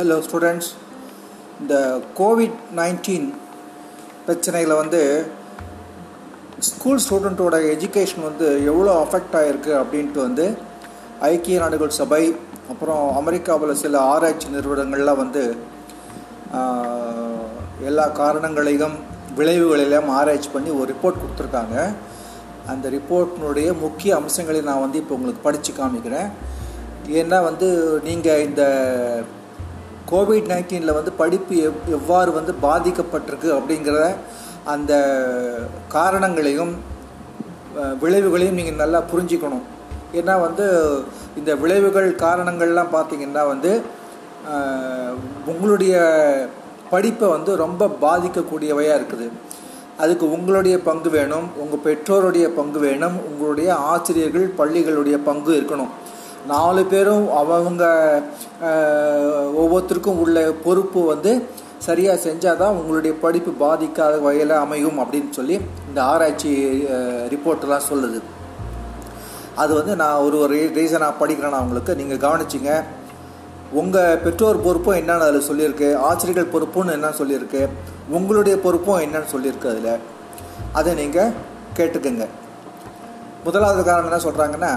Hello students இந்த Covid nineteen பிரச்சனையில் வந்து ஸ்கூல் ஸ்டூடெண்ட்டோட எஜுகேஷன் வந்து எவ்வளோ அஃபெக்ட் ஆகிருக்கு அப்படின்ட்டு வந்து ஐக்கிய நாடுகள் சபை அப்புறம் அமெரிக்காவில் சில ஆராய்ச்சி நிறுவனங்கள்லாம் வந்து எல்லா காரணங்களையும் விளைவுகளையும் ஆராய்ச்சி பண்ணி ஒரு ரிப்போர்ட் கொடுத்துருக்காங்க. அந்த ரிப்போர்ட்டினுடைய முக்கிய அம்சங்களை நான் வந்து இப்போ உங்களுக்கு படித்து காமிக்கிறேன். ஏன்னா வந்து நீங்கள் இந்த கோவிட் நைன்டீனில் வந்து படிப்பு எவ் எவ்வாறு வந்து பாதிக்கப்பட்டிருக்கு அப்படிங்கிற அந்த காரணங்களையும் விளைவுகளையும் நீங்கள் நல்லா புரிஞ்சுக்கணும். ஏன்னா வந்து இந்த விளைவுகள் காரணங்கள்லாம் பார்த்திங்கன்னா வந்து உங்களுடைய படிப்பை வந்து ரொம்ப பாதிக்கக்கூடியவையாக இருக்குது. அதுக்கு உங்களுடைய பங்கு வேணும் உங்கள் பெற்றோருடைய பங்கு வேணும் உங்களுடைய ஆசிரியர்கள் பள்ளிகளுடைய பங்கு இருக்கணும். நாலு பேரும் அவங்க ஒவ்வொருத்தருக்கும் உள்ள பொறுப்பு வந்து சரியாக செஞ்சால் தான் உங்களுடைய படிப்பு பாதிக்காத வகையில் அமையும் அப்படின்னு சொல்லி இந்த ஆராய்ச்சி ரிப்போர்ட்டெல்லாம் சொல்லுது. அது வந்து நான் ஒரு ஒரு ரீசனாக படிக்கிறேன்னா அவங்களுக்கு உங்களுக்கு. நீங்கள் கவனிச்சிங்க. உங்கள் பெற்றோர் பொறுப்பும் என்னென்னு அதில் சொல்லியிருக்கு. ஆசிரியர்கள் பொறுப்புன்னு என்ன சொல்லியிருக்கு? உங்களுடைய பொறுப்பும் என்னன்னு சொல்லியிருக்கு அதில். அதை நீங்கள் கேட்டுக்கோங்க. முதலாவது காரணம் என்ன சொல்கிறாங்கன்னா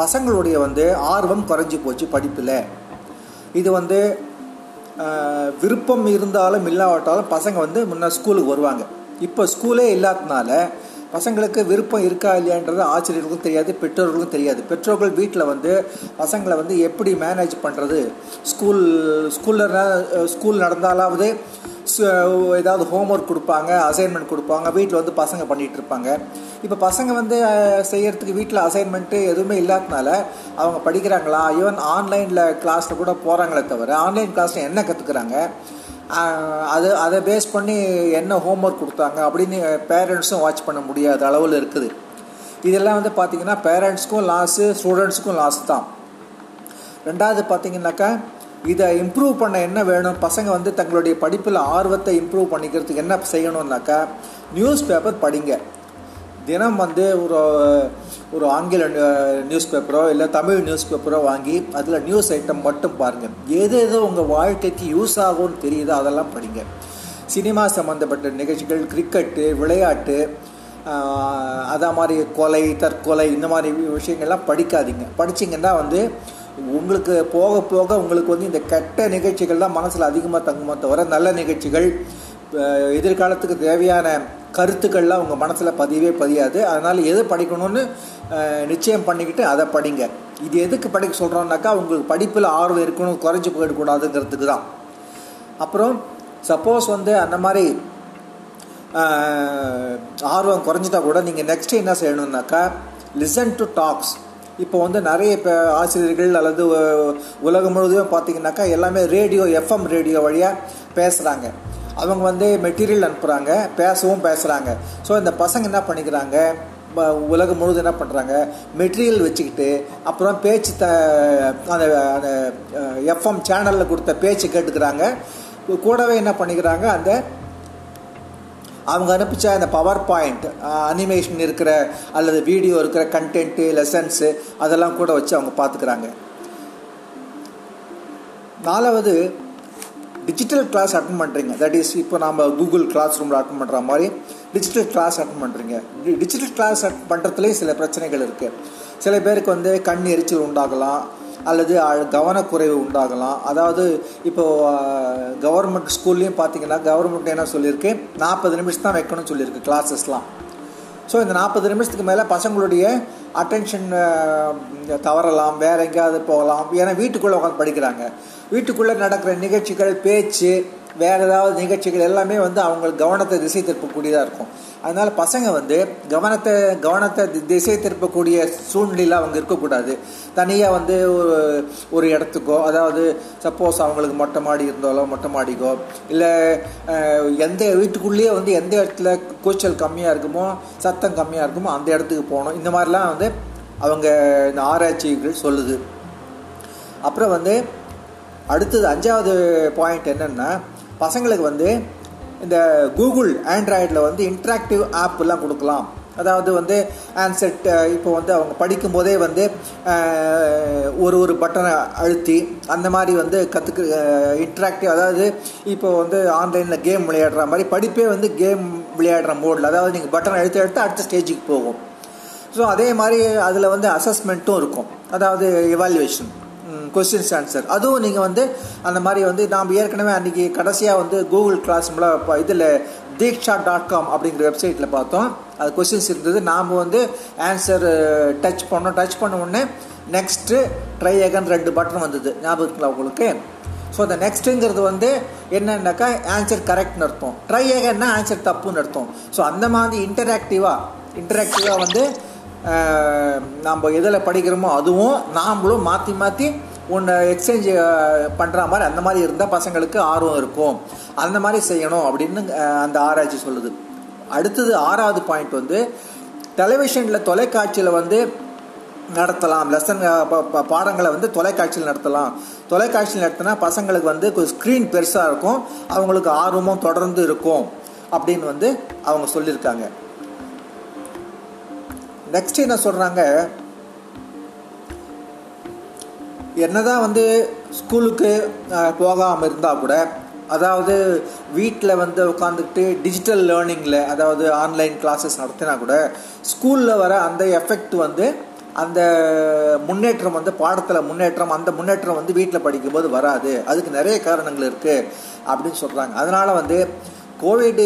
பசங்களுடைய வந்து ஆர்வம் குறைஞ்சி போச்சு படிப்பில். இது வந்து விருப்பம் இருந்தாலும் இல்லாவிட்டாலும் பசங்க வந்து முன்ன ஸ்கூலுக்கு வருவாங்க. இப்போ ஸ்கூலே இல்லாததுனால பசங்களுக்கு விருப்பம் இருக்கா இல்லையான்றது ஆசிரியர்களுக்கும் தெரியாது பெற்றோர்களுக்கும் தெரியாது. பெற்றோர்கள் வீட்டில் வந்து பசங்களை வந்து எப்படி மேனேஜ் பண்ணுறது ஸ்கூல் ஸ்கூலில் ஸ்கூல் நடந்தாலாவது ச- ஏதாவது ஹோம்ஒர்க் கொடுப்பாங்க அசைன்மெண்ட் கொடுப்பாங்க வீட்டில் வந்து பசங்க பண்ணிகிட்டு இருப்பாங்க. இப்போ பசங்க வந்து செய்கிறதுக்கு வீட்டில் அசைன்மெண்ட்டு எதுவுமே இல்லாதனால அவங்க படிக்கிறாங்களா? ஈவன் ஆன்லைனில் கிளாஸில் கூட போகிறாங்களே தவிர ஆன்லைன் கிளாஸில் என்ன கற்றுக்குறாங்க அது அதை பேஸ் பண்ணி என்ன ஹோம்ஒர்க் கொடுத்தாங்க அப்படின்னு பேரண்ட்ஸும் வாட்ச் பண்ண முடியாத அளவில் இருக்குது. இதெல்லாம் வந்து பார்த்திங்கன்னா பேரண்ட்ஸ்க்கும் லாஸு ஸ்டூடெண்ட்ஸுக்கும் லாஸ் தான். ரெண்டாவது பார்த்தீங்கன்னாக்கா இதை இம்ப்ரூவ் பண்ண என்ன வேணும்? பசங்க வந்து தங்களுடைய படிப்பில் ஆர்வத்தை இம்ப்ரூவ் பண்ணிக்கிறதுக்கு என்ன செய்யணும்னாக்கா நியூஸ் பேப்பர் படிங்க. தினம் வந்து ஒரு ஒரு ஆங்கில நியூஸ் பேப்பரோ இல்லை தமிழ் நியூஸ் பேப்பரோ வாங்கி அதில் நியூஸ் ஐட்டம் மட்டும் பாருங்கள் எது எது உங்கள் வாழ்க்கைக்கு யூஸ் ஆகும்னு தெரியுதோ அதெல்லாம் படிங்க. சினிமா சம்மந்தப்பட்ட நிகழ்ச்சிகள் கிரிக்கெட்டு விளையாட்டு அதே மாதிரி கொலை தற்கொலை இந்த மாதிரி விஷயங்கள்லாம் படிக்காதீங்க. படிச்சிங்கன்னா வந்து உங்களுக்கு போக போக உங்களுக்கு வந்து இந்த கெட்ட நிகழ்ச்சிகள் தான் மனசில் அதிகமாக தங்குமா தவிர நல்ல நிகழ்ச்சிகள் எதிர்காலத்துக்கு தேவையான கருத்துக்கள்லாம் உங்கள் மனசில் பதியவே பதியாது. அதனால் எது படிக்கணும்னு நிச்சயம் பண்ணிக்கிட்டு அதை படிங்க. இது எதுக்கு படிக்க சொல்கிறோம்னாக்கா உங்களுக்கு படிப்பில் ஆர்வம் இருக்கணும் குறைஞ்சி போயிடக்கூடாதுங்கிறதுக்கு தான். அப்புறம் சப்போஸ் வந்து அந்த மாதிரி ஆர்வம் குறைஞ்சிட்டா கூட நீங்கள் நெக்ஸ்ட் என்ன செய்யணும்னாக்கா லிசன் டு டாக்ஸ் இப்போ வந்து நிறைய இப்போ ஆசிரியர்கள் அல்லது உலகம் முழுவதும் பார்த்தீங்கன்னாக்கா எல்லாமே ரேடியோ எஃப்எம் ரேடியோ வழியாக பேசுகிறாங்க அவங்க வந்து மெட்டீரியல் அனுப்புகிறாங்க பேசவும் பேசுகிறாங்க ஸோ இந்த பசங்க என்ன பண்ணிக்கிறாங்க? உலகம் முழுவதும் என்ன பண்ணுறாங்க மெட்டீரியல் வச்சுக்கிட்டு அப்புறம் பேச்சு த அந்த அந்த எஃப்எம் சேனலில் கொடுத்த பேச்சு கேட்டுக்கிறாங்க. கூடவே என்ன பண்ணிக்கிறாங்க? அந்த அவங்க அனுப்பிச்ச அந்த பவர் பாயிண்ட் அனிமேஷன் இருக்கிற அல்லது வீடியோ இருக்கிற கண்டென்ட்டு லெசன்ஸு அதெல்லாம் கூட வச்சு அவங்க பார்த்துக்கிறாங்க நாலாவது டிஜிட்டல் கிளாஸ் அட்டன் பண்ணுறீங்க தட் இஸ் இப்போ நம்ம கூகுள் கிளாஸ் ரூமில் அட்டன் பண்ணுற மாதிரி டிஜிட்டல் கிளாஸ் அட்டன் பண்ணுறீங்க டிஜிட்டல் கிளாஸ் அட்டன் பண்ணுறதுலேயே சில பிரச்சனைகள் இருக்குது சில பேருக்கு வந்து கண் எரிச்சல் உண்டாகலாம் அல்லது கவனக்குறைவு உண்டாகலாம். அதாவது இப்போது கவர்மெண்ட் ஸ்கூல்லையும் பார்த்தீங்கன்னா கவர்மெண்ட் என்ன சொல்லியிருக்கு நாற்பது நிமிஷம் தான் வைக்கணும்னு சொல்லியிருக்கு கிளாஸஸ்லாம் ஸோ இந்த நாற்பது நிமிஷத்துக்கு மேலே பசங்களுடைய அட்டென்ஷன் தவறலாம் வேறு எங்கேயாவது போகலாம். ஏன்னா வீட்டுக்குள்ளே உட்காந்து படிக்கிறாங்க. வீட்டுக்குள்ளே நடக்கிற நிகழ்ச்சிகள் பேச்சு வேறு ஏதாவது நிகழ்ச்சிகள் எல்லாமே வந்து அவங்க கவனத்தை திசை திருப்பக்கூடியதாக இருக்கும். அதனால் பசங்க வந்து கவனத்தை கவனத்தை தி- திசை திருப்பக்கூடிய சூழ்நிலையில் அவங்க இருக்கக்கூடாது. தனியாக வந்து ஒரு ஒரு இடத்துக்கோ அதாவது சப்போஸ் அவங்களுக்கு மொட்டை மாடி இருந்தாலோ மொட்டை மாடிக்கோ இல்லை எந்த வீட்டுக்குள்ளேயே வந்து எந்த இடத்துல கூச்சல் கம்மியாக இருக்குமோ சத்தம் கம்மியாக இருக்குமோ அந்த இடத்துக்கு போகணும். இந்த மாதிரிலாம் வந்து அவங்க இந்த ஆராய்ச்சிகள் சொல்லுது. அப்புறம் வந்து அடுத்தது அஞ்சாவது பாயிண்ட் என்னென்னா பசங்களுக்கு வந்து இந்த கூகுள் ஆண்ட்ராய்டில் வந்து இன்ட்ராக்டிவ் ஆப்லாம் கொடுக்கலாம். அதாவது வந்து ஆன்செட் இப்போ வந்து அவங்க படிக்கும்போதே வந்து ஒரு ஒரு பட்டனை அழுத்தி அந்த மாதிரி வந்து கற்றுக்க இன்ட்ராக்டிவ் அதாவது இப்போ வந்து ஆன்லைனில் கேம் விளையாடுற மாதிரி படிப்பே வந்து கேம் விளையாடுற மோடில் அதாவது நீங்கள் பட்டன் அழுத்தி அழுத்து அடுத்த ஸ்டேஜுக்கு போகும். ஸோ அதே மாதிரி அதில் வந்து அசஸ்மெண்ட்டும் இருக்கும். அதாவது எவால்யூவேஷன் கொஸ்டின்ஸ் ஆன்சர் அதுவும் நீங்கள் வந்து அந்த மாதிரி வந்து நாம் ஏற்கனவே அன்றைக்கி கடைசியாக வந்து கூகுள் கிளாஸ்ல இதில் தீக்ஷா டாட் காம் அப்படிங்கிற வெப்சைட்டில் பார்த்தோம். அது கொஸ்டின்ஸ் இருந்தது. நாம் வந்து ஆன்சர் டச் பண்ணோம். டச் பண்ண உடனே நெக்ஸ்ட்டு ட்ரை அகன் ரெண்டு பட்டன் வந்தது. ஞாபகம் இருக்குங்களா உங்களுக்கு? ஸோ அந்த நெக்ஸ்ட்டுங்கிறது வந்து என்னன்னாக்கா ஆன்சர் கரெக்ட்னு அர்த்தம். ட்ரை அகன்னா ஆன்சர் தப்புன்னு அர்த்தம். ஸோ அந்த மாதிரி இன்டராக்டிவாக இன்டராக்டிவாக வந்து நாம் நம்ம எதில் படிக்கிறோமோ அதுவும் நாமளும் மாற்றி மாற்றி ஒன்று எக்ஸ்சேஞ்ச் பண்ணுற மாதிரி அந்த மாதிரி இருந்தால் பசங்களுக்கு ஆர்வம் இருக்கும். அந்த மாதிரி செய்யணும் அப்படின்னு அந்த ஆராய்ச்சி சொல்லுது. அடுத்தது ஆறாவது பாயிண்ட் வந்து டெலிவிஷனில் தொலைக்காட்சியில் வந்து நடத்தலாம். லெசன் பாடங்களை வந்து தொலைக்காட்சியில் நடத்தலாம். தொலைக்காட்சியில் நடத்தினா பசங்களுக்கு வந்து ஸ்க்ரீன் பெருசாக இருக்கும். அவங்களுக்கு ஆர்வமும் தொடர்ந்து இருக்கும் அப்படின்னு வந்து அவங்க சொல்லியிருக்காங்க. நெக்ஸ்ட் என்ன சொல்கிறாங்க என்னதான் வந்து ஸ்கூலுக்கு போகாமல் இருந்தால் கூட அதாவது வீட்டில் வந்து உட்காந்துக்கிட்டு டிஜிட்டல் லேர்னிங்கில் அதாவது ஆன்லைன் கிளாஸஸ் நடத்தினா கூட ஸ்கூலில் வர அந்த எஃபெக்ட் வந்து அந்த முன்னேற்றம் வந்து பாடத்தில் முன்னேற்றம் அந்த முன்னேற்றம் வந்து வீட்டில் படிக்கும்போது வராது. அதுக்கு நிறைய காரணங்கள் இருக்குது அப்படின்னு சொல்கிறாங்க அதனால் வந்து கோவிட்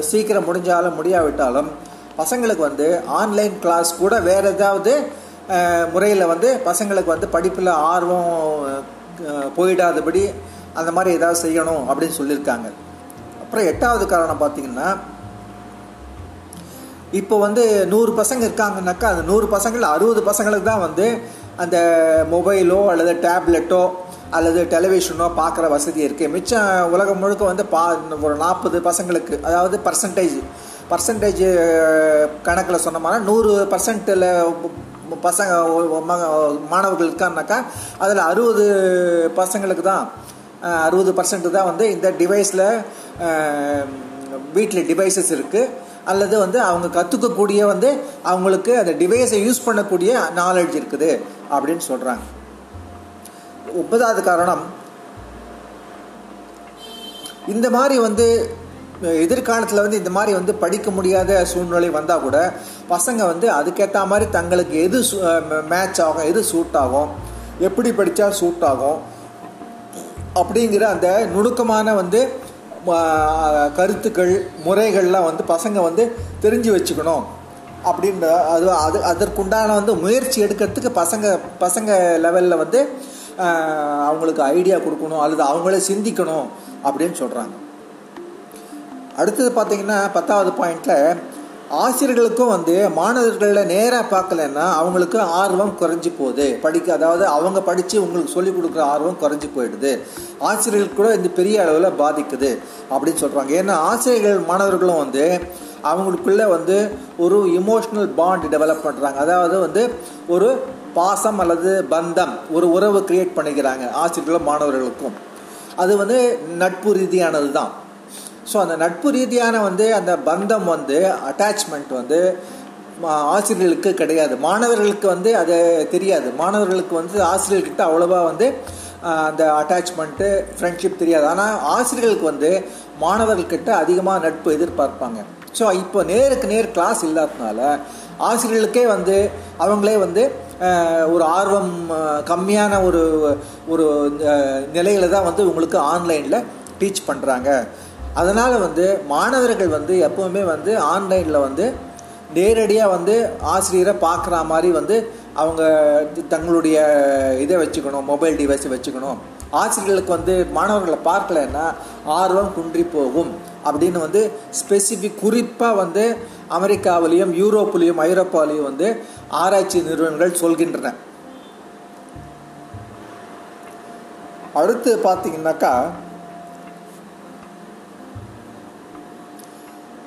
சீக்கிரம் முடிஞ்சாலும் முடியாவிட்டாலும் பசங்களுக்கு வந்து ஆன்லைன் கிளாஸ் கூட வேறு ஏதாவது முறையில் வந்து பசங்களுக்கு வந்து படிப்பில் ஆர்வம் போயிடாதபடி அந்த மாதிரி ஏதாவது செய்யணும் அப்படின்னு சொல்லியிருக்காங்க. அப்புறம் எட்டாவது காரணம் பார்த்தீங்கன்னா இப்போ வந்து நூறு பசங்க இருக்காங்கனாக்கா அந்த நூறு பசங்களில் அறுபது பசங்களுக்கு தான் வந்து அந்த மொபைலோ அல்லது டேப்லெட்டோ அல்லது டெலிவிஷனோ பார்க்குற வசதி இருக்குது மிச்சம் உலகம் முழுக்க வந்து பா ஒரு நாற்பது பசங்களுக்கு அதாவது பர்சன்டேஜ் பர்சன்டேஜ் கணக்கில் சொன்னோம்னா நூறு பர்சன்ட்டில் பசங்க மக மாணவர்கள் இருக்காங்கனாக்கா அதில் அறுபது பசங்களுக்கு தான் அறுபது பர்சன்ட் தான் வந்து இந்த டிவைஸில் வீட்டில் டிவைசஸ் இருக்குது அல்லது வந்து அவங்க கற்றுக்கக்கூடிய வந்து அவங்களுக்கு அந்த டிவைஸை யூஸ் பண்ணக்கூடிய நாலேஜ் இருக்குது அப்படின்னு சொல்கிறாங்க ஒன்பதாவது காரணம் இந்த மாதிரி வந்து எதிர்காலத்தில் வந்து இந்த மாதிரி வந்து படிக்க முடியாத சூழ்நிலை வந்தால் கூட பசங்க வந்து அதுக்கேற்ற மாதிரி தங்களுக்கு எது மேட்ச் ஆகும் எது சூட் ஆகும் எப்படி படித்தா சூட் ஆகும் அப்படிங்கிற அந்த நுணுக்கமான வந்து கருத்துக்கள் முறைகள்லாம் வந்து பசங்க வந்து தெரிஞ்சு வச்சுக்கணும் அப்படின்ற அது அது அதற்குண்டான வந்து முயற்சி எடுக்கிறதுக்கு பசங்க பசங்க லெவலில் வந்து அவங்களுக்கு ஐடியா கொடுக்கணும் அல்லது அவங்களே சிந்திக்கணும் அப்படின்னு சொல்கிறாங்க அடுத்தது பார்த்தீங்கன்னா பத்தாவது பாயிண்டில் ஆசிரியர்களுக்கும் வந்து மாணவர்களில் நேராக பார்க்கலன்னா அவங்களுக்கு ஆர்வம் குறைஞ்சி போகுது. படிக்க அதாவது அவங்க படித்து உங்களுக்கு சொல்லிக் கொடுக்குற ஆர்வம் குறைஞ்சி போயிடுது. ஆசிரியர்களுக்கு கூட இந்த பெரிய அளவில் பாதிக்குது அப்படின்னு சொல்கிறாங்க ஏன்னா ஆசிரியர்கள் மாணவர்களும் வந்து அவங்களுக்குள்ள வந்து ஒரு இமோஷ்னல் பாண்ட் டெவலப் பண்ணுறாங்க அதாவது வந்து ஒரு பாசம் அல்லது பந்தம் ஒரு உறவு கிரியேட் பண்ணிக்கிறாங்க ஆசிரியர்களும் மாணவர்களுக்கும். அது வந்து நட்பு ரீதியானது தான் ஸோ அந்த நட்பு ரீதியான வந்து அந்த பந்தம் வந்து அட்டாச்மெண்ட் வந்து மா- ஆசிரியர்களுக்கு கிடையாது. மாணவர்களுக்கு வந்து அது தெரியாது. மாணவர்களுக்கு வந்து ஆசிரியர்கிட்ட அவ்வளோவா வந்து அந்த அட்டாச்மெண்ட்டு ஃப்ரெண்ட்ஷிப் தெரியாது. ஆனால் ஆசிரியர்களுக்கு வந்து மாணவர்கள்கிட்ட அதிகமாக நட்பு எதிர்பார்ப்பாங்க. ஸோ இப்போ நேருக்கு நேர் கிளாஸ் இல்லாததுனால ஆசிரியர்களுக்கே வந்து அவங்களே வந்து ஒரு ஆர்வம் கம்மியான ஒரு ஒரு நிலையில தான் வந்து உங்களுக்கு ஆன்லைனில் டீச் பண்ணுறாங்க அதனால் வந்து மாணவர்கள் வந்து எப்போவுமே வந்து ஆன்லைனில் வந்து நேரடியாக வந்து ஆசிரியரை பார்க்குற மாதிரி வந்து அவங்க தங்களுடைய இதை வச்சுக்கணும் மொபைல் டிவைஸை வச்சுக்கணும். ஆசிரியர்களுக்கு வந்து மாணவர்களை பார்க்கலன்னா ஆர்வம் குன்றி போகும் அப்படின்னு வந்து ஸ்பெசிஃபிக் குறிப்பாக வந்து அமெரிக்காவிலையும் யூரோப்பிலையும் ஐரோப்பாவிலையும் வந்து ஆராய்ச்சி நிறுவனங்கள் சொல்கின்றன. அடுத்து பார்த்தீங்கன்னாக்கா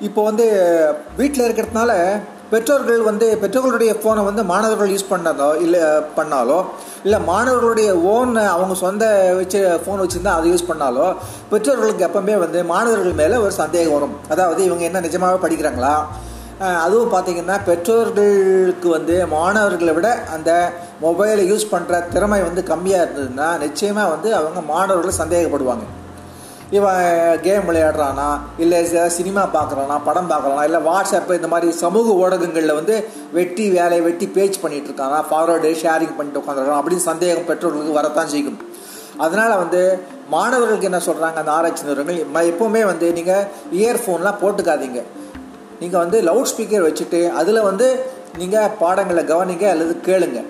இப்போ வந்து வீட்டில் இருக்கிறதுனால பெற்றோர்கள் வந்து பெற்றோர்களுடைய ஃபோனை வந்து மாணவர்கள் யூஸ் பண்ணதோ இல்லை பண்ணாலோ இல்லை மாணவர்களுடைய ஓன் அவங்க சொந்த வச்சு ஃபோன் வச்சுருந்தா அதை யூஸ் பண்ணாலோ பெற்றோர்களுக்கு எப்பவுமே வந்து மாணவர்கள் மேலே ஒரு சந்தேகம் வரும். அதாவது இவங்க என்ன நிஜமாகவே படிக்கிறாங்களா? அதுவும் பார்த்திங்கன்னா பெற்றோர்களுக்கு வந்து மாணவர்களை விட அந்த மொபைலை யூஸ் பண்ணுற திறமை வந்து கம்மியாக இருந்ததுன்னா நிச்சயமாக வந்து அவங்க மாணவர்கள் சந்தேகப்படுவாங்க. இவன் கேம் விளையாடுறானா இல்லை சினிமா பார்க்குறானா படம் பார்க்குறானா இல்லை வாட்ஸ்அப்பு இந்த மாதிரி சமூக ஊடகங்களில் வந்து வெட்டி வேலையை வெட்டி பேஜ் பண்ணிகிட்டு இருக்கானா ஃபார்வர்டு ஷேரிங் பண்ணிட்டு உட்காந்துருக்கான் அப்படின்னு சந்தேகம் பெற்றோர்களுக்கு வரத்தான் செய்யும். அதனால் வந்து மாணவர்களுக்கு என்ன சொல்கிறாங்க அந்த ஆராய்ச்சி நிறுவனங்கள்? எப்போவுமே வந்து நீங்கள் இயர்ஃபோன்லாம் போட்டுக்காதீங்க. நீங்கள் வந்து லவுட் ஸ்பீக்கர் வச்சுட்டு அதில் வந்து நீங்கள் பாடங்களை கவனிங்க அல்லது கேளுங்க.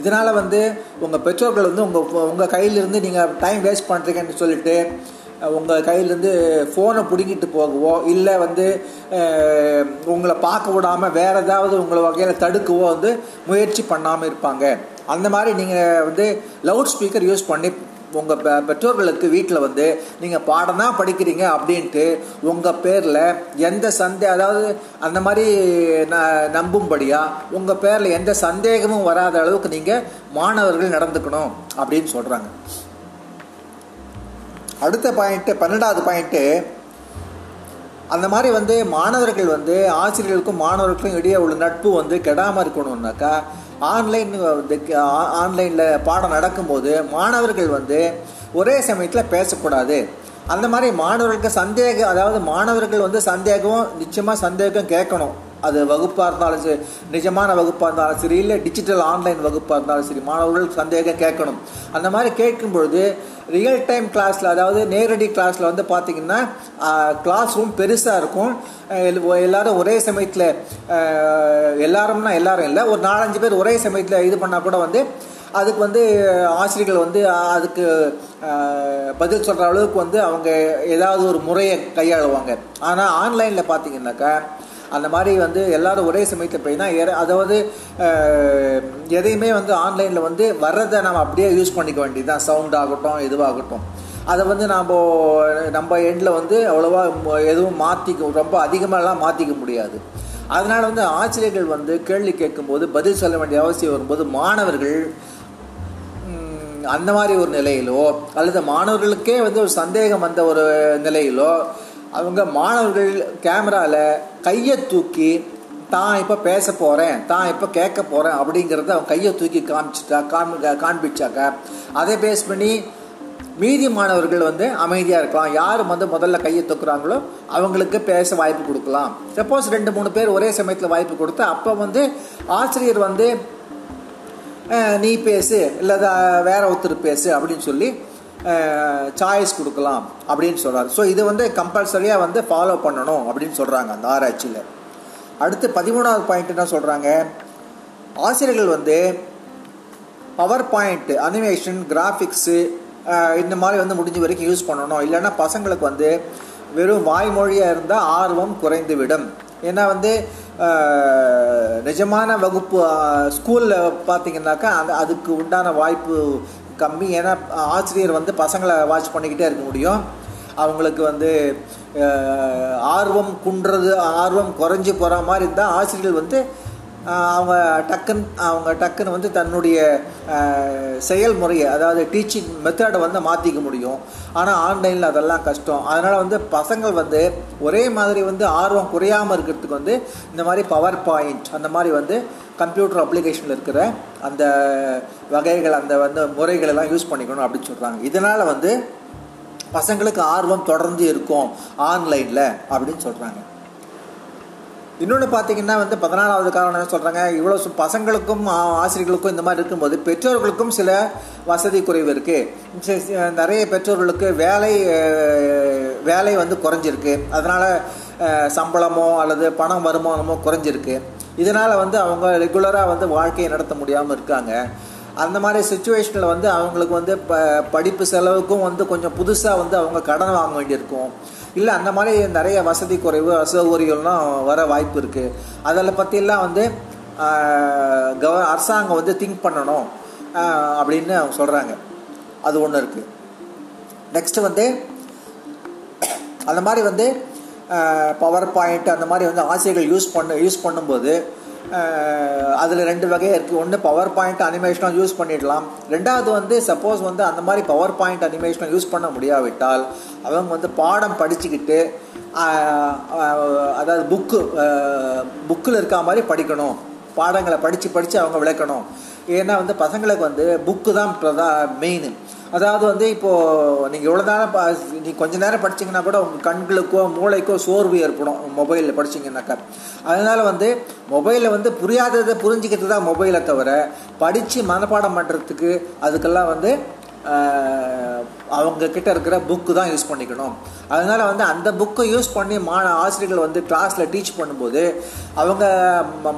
இதனால் வந்து உங்கள் பெற்றோர்கள் வந்து உங்கள் உங்கள் கையிலிருந்து நீங்கள் டைம் வேஸ்ட் பண்ணுறீங்கன்னு சொல்லிட்டு உங்கள் கையிலேருந்து ஃபோனை பிடுங்கிட்டு போகவோ இல்லை வந்து உங்களை பார்க்க விடாமல் வேறு ஏதாவது உங்களை வகையில் தடுக்கவோ வந்து முயற்சி பண்ணாமல் இருப்பாங்க. அந்த மாதிரி நீங்கள் வந்து லவுட் ஸ்பீக்கர் யூஸ் பண்ணி உங்கள் பெ பெற்றோர்களுக்கு வீட்டில் வந்து நீங்கள் பாடம் தான் படிக்கிறீங்க அப்படின்ட்டு உங்கள் பேரில் எந்த சந்தே அதாவது அந்த மாதிரி ந நம்பும்படியாக உங்கள் பேரில் எந்த சந்தேகமும் வராத அளவுக்கு நீங்கள் மாணவர்கள் நடந்துக்கணும் அப்படின்னு சொல்கிறாங்க அடுத்த பாயிண்ட்டு பன்னெண்டாவது பாயிண்ட்டு அந்த மாதிரி வந்து மாணவர்கள் வந்து ஆசிரியர்களுக்கும் மாணவர்களுக்கும் இடையே உள்ள நட்பு வந்து கெடாமல் இருக்கணும்னாக்கா ஆன்லைன் வந்து ஆன்லைனில் பாடம் நடக்கும்போது மாணவர்கள் வந்து ஒரே சமயத்தில் பேசக்கூடாது. அந்த மாதிரி மாணவர்களுக்கு சந்தேகம் அதாவது மாணவர்கள் வந்து சந்தேகம் நிச்சயமாக சந்தேகம் கேட்கணும். அது வகுப்பாக இருந்தாலும் சரி நிஜமான வகுப்பாக இருந்தாலும் சரி இல்லை டிஜிட்டல் ஆன்லைன் வகுப்பாக இருந்தாலும் சரி மாணவர்கள் சந்தேகம் கேட்கணும். அந்த மாதிரி கேட்கும் பொழுது ரியல் டைம் கிளாஸில் அதாவது நேரடி கிளாஸில் வந்து பார்த்திங்கன்னா கிளாஸ் ரூம் பெருசாக இருக்கும். எல்- எல்லாரும் ஒரே சமயத்தில் எல்லாரும்னா எல்லாரும் இல்லை ஒரு நாலஞ்சு பேர் ஒரே சமயத்தில் இது பண்ணால் கூட வந்து அதுக்கு வந்து ஆசிரியர்கள் வந்து அதுக்கு பதில் சொல்கிற அளவுக்கு வந்து அவங்க ஏதாவது ஒரு முறையை கையாளுவாங்க. ஆனால் ஆன்லைனில் பார்த்தீங்கன்னாக்கா அந்த மாதிரி வந்து எல்லாரும் ஒரே சமயத்தில் போயினா அதாவது எதையுமே வந்து ஆன்லைனில் வந்து வர்றதை நம்ம அப்படியே யூஸ் பண்ணிக்க வேண்டியதுதான். சவுண்ட் ஆகட்டும் இதுவாகட்டும். அதை வந்து நாம் நம்ம எண்டில் வந்து அவ்வளோவா எதுவும் மாற்றிக்க ரொம்ப அதிகமாகலாம் மாற்றிக்க முடியாது. அதனால் வந்து ஆசிரியர்கள் வந்து கேள்வி கேட்கும்போது பதில் சொல்ல வேண்டிய அவசியம் வரும்போது மாணவர்கள் அந்த மாதிரி ஒரு நிலையிலோ அல்லது மாணவர்களுக்கே வந்து ஒரு சந்தேகம் வந்த ஒரு நிலையிலோ அவங்க மாணவர்கள் கேமராவில் கையை தூக்கி தான் இப்போ பேச போகிறேன் தான் இப்போ கேட்க போகிறேன் அப்படிங்கிறத அவன் கையை தூக்கி காமிச்சிட்டா காமி காண்பிச்சாக்க அதை பேஸ் பண்ணி மீதி மாணவர்கள் வந்து அமைதியாக இருக்கலாம். யார் வந்து முதல்ல கையை தூக்குறாங்களோ அவங்களுக்கு பேச வாய்ப்பு கொடுக்கலாம். சப்போஸ் ரெண்டு மூணு பேர் ஒரே சமயத்தில் வாய்ப்பு கொடுத்து அப்போ வந்து ஆசிரியர் வந்து நீ பேசு இல்லை வேற ஒருத்தர் பேசு அப்படின்னு சொல்லி சாய்ஸ் கொடுக்கலாம் அப்படின்னு சொல்கிறார் ஸோ இது வந்து கம்பல்சரியாக வந்து ஃபாலோ பண்ணணும் அப்படின்னு சொல்கிறாங்க அந்த ஆராய்ச்சியில். அடுத்து பதிமூணாவது பாயிண்ட் என்ன சொல்கிறாங்க ஆசிரியர்கள் வந்து பவர் பாயிண்ட் அனிமேஷன் கிராஃபிக்ஸு இந்த மாதிரி வந்து முடிஞ்ச வரைக்கும் யூஸ் பண்ணணும். இல்லைன்னா பசங்களுக்கு வந்து வெறும் வாய்மொழியாக இருந்தால் ஆர்வம் குறைந்துவிடும். ஏன்னா வந்து நிஜமான வகுப்பு ஸ்கூலில் பார்த்தீங்கன்னாக்கா அந்த அதுக்கு உண்டான வாய்ப்பு கம்மி. ஏன்னா ஆசிரியர் வந்து பசங்களை வாட்ச் பண்ணிக்கிட்டே இருக்க முடியும். அவங்களுக்கு வந்து ஆர்வம் குன்றது ஆர்வம் குறைஞ்சி போகிற மாதிரி இருந்தால் ஆசிரியர்கள் வந்து அவங்க டக்குன்னு அவங்க டக்குன்னு வந்து தன்னுடைய செயல்முறையை அதாவது டீச்சிங் மெத்தடை வந்து மாற்றிக்க முடியும். ஆனால் ஆன்லைனில் அதெல்லாம் கஷ்டம். அதனால் வந்து பசங்கள் வந்து ஒரே மாதிரி வந்து ஆர்வம் குறையாமல் இருக்கிறதுக்கு வந்து இந்த மாதிரி பவர் பாயிண்ட் அந்த மாதிரி வந்து கம்ப்யூட்டர் அப்ளிகேஷனில் இருக்கிற அந்த வகைகள் அந்த வந்து முறைகளெல்லாம் யூஸ் பண்ணிக்கணும் அப்படின்னு சொல்கிறாங்க இதனால் வந்து பசங்களுக்கு ஆர்வம் தொடர்ந்து இருக்கும் ஆன்லைனில் அப்படின்னு சொல்கிறாங்க இன்னொன்று பார்த்தீங்கன்னா வந்து பதினாலாவது காரணம் என்ன சொல்கிறாங்க இவ்வளோ பசங்களுக்கும் ஆசிரியர்களுக்கும் இந்த மாதிரி இருக்கும்போது பெற்றோர்களுக்கும் சில வசதி குறைவு இருக்குது நிறைய பெற்றோர்களுக்கு வேலை வேலை வந்து குறைஞ்சிருக்கு. அதனால் சம்பளமோ அல்லது பணம் வருமானமோ குறைஞ்சிருக்கு. இதனால் வந்து அவங்க ரெகுலராக வந்து வாழ்க்கையை நடத்த முடியாமல் இருக்காங்க. அந்த மாதிரி சுச்சுவேஷனில் வந்து அவங்களுக்கு வந்து ப படிப்பு செலவுக்கும் வந்து கொஞ்சம் புதுசாக வந்து அவங்க கடன் வாங்க வேண்டியிருக்கும். இல்லை அந்த மாதிரி நிறைய வசதி குறைவு அசௌகரியம்லாம் வர வாய்ப்பு இருக்குது அதில் பற்றியெல்லாம் வந்து கவ அரசாங்கம் வந்து திங்க் பண்ணணும் அப்படின்னு அவங்க சொல்கிறாங்க அது ஒன்று இருக்குது நெக்ஸ்ட்டு வந்து அந்த மாதிரி வந்து பவர் பாயிண்ட் அந்த மாதிரி வந்து ஆசைகள் யூஸ் பண்ண யூஸ் பண்ணும்போது அதில் ரெண்டு வகையாக இருக்குது ஒன்று பவர் பாயிண்ட் அனிமேஷனாக யூஸ் பண்ணிடலாம். ரெண்டாவது வந்து சப்போஸ் வந்து அந்த மாதிரி பவர் பாயிண்ட் அனிமேஷனை யூஸ் பண்ண முடியாவிட்டால் அவங்க வந்து பாடம் படிச்சுக்கிட்டு அதாவது புக்கு புக்கில் இருக்க மாதிரி படிக்கணும். பாடங்களை படித்து படித்து அவங்க விளக்கணும். ஏன்னா வந்து பசங்களுக்கு வந்து புக்கு தான் பிரதா மெயின் அதாவது வந்து இப்போது நீங்கள் இவ்வளோ நேரம் ப நீ கொஞ்ச நேரம் படிச்சீங்கன்னா கூட உங்கள் கண்களுக்கோ மூளைக்கோ சோர்வு ஏற்படும் மொபைலில் படிச்சீங்கன்னாக்கா. அதனால் வந்து மொபைலில் வந்து புரியாததை புரிஞ்சுக்கிறது தான் மொபைலை தவிர படித்து மனப்பாடம் பண்ணுறதுக்கு அதுக்கெல்லாம் வந்து அவங்க கிட்ட இருக்கிற புக்கு தான் யூஸ் பண்ணிக்கணும். அதனால் வந்து அந்த புக்கை யூஸ் பண்ணி மா ஆசிரியர்கள் வந்து கிளாஸில் டீச் பண்ணும்போது அவங்க